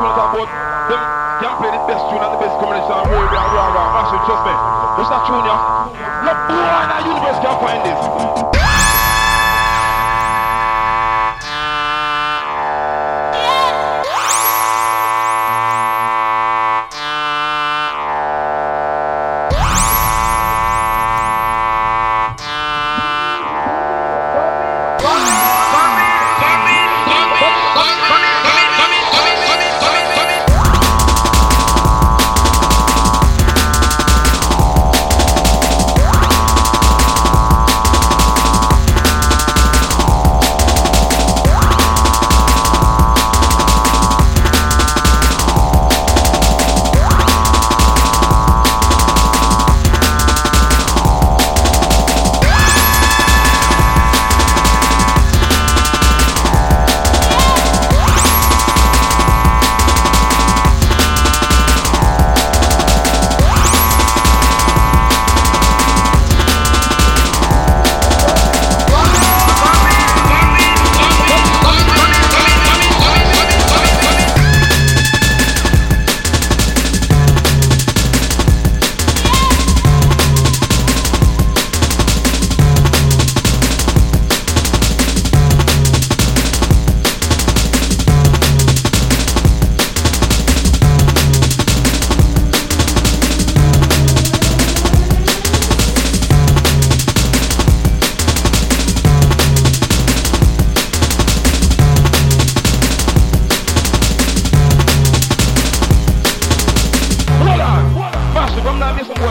tunes about them can play the best tune and the best combination and rah rah rah rah massive, trust me. What's that tune, yeah? No boy in the universe can find this.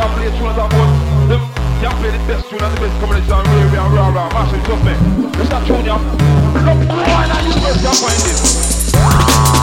can't play tunes I want them. Can't play the best tune and the best combination. Rare and rah rah, massive stuff, man. Mr. Junior. Look, why not use it? Can't find it.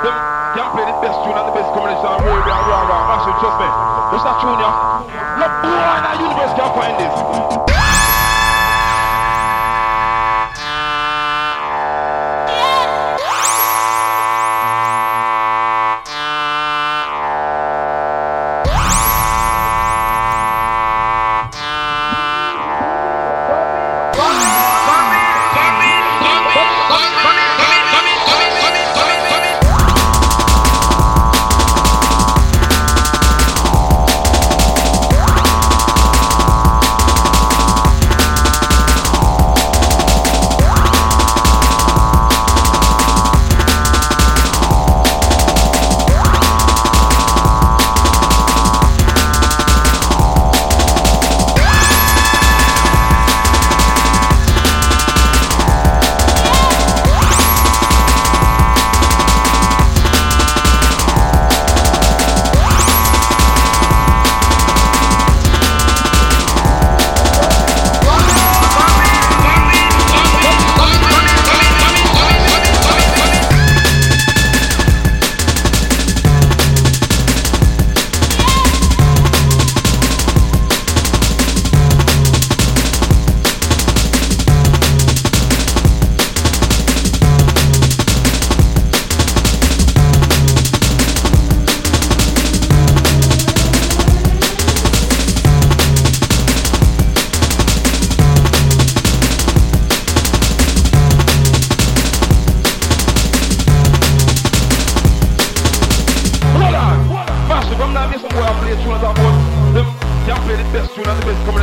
Them can play the best tune and the best combination and rare, rare, rare, rare, massive, trust me. Mr. Junior. tune, yeah. No boy in the universe can find this.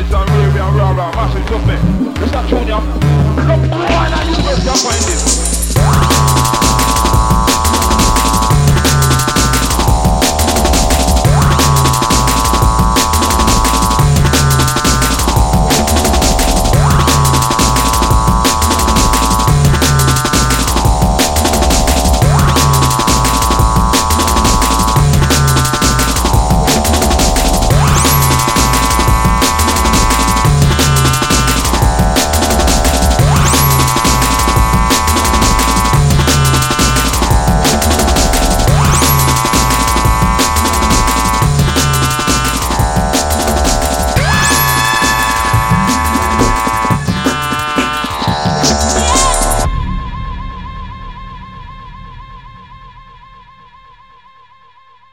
It's a real, real, rah, rah, massive, trust me. Mr. Junior. Look, why not you first, you're.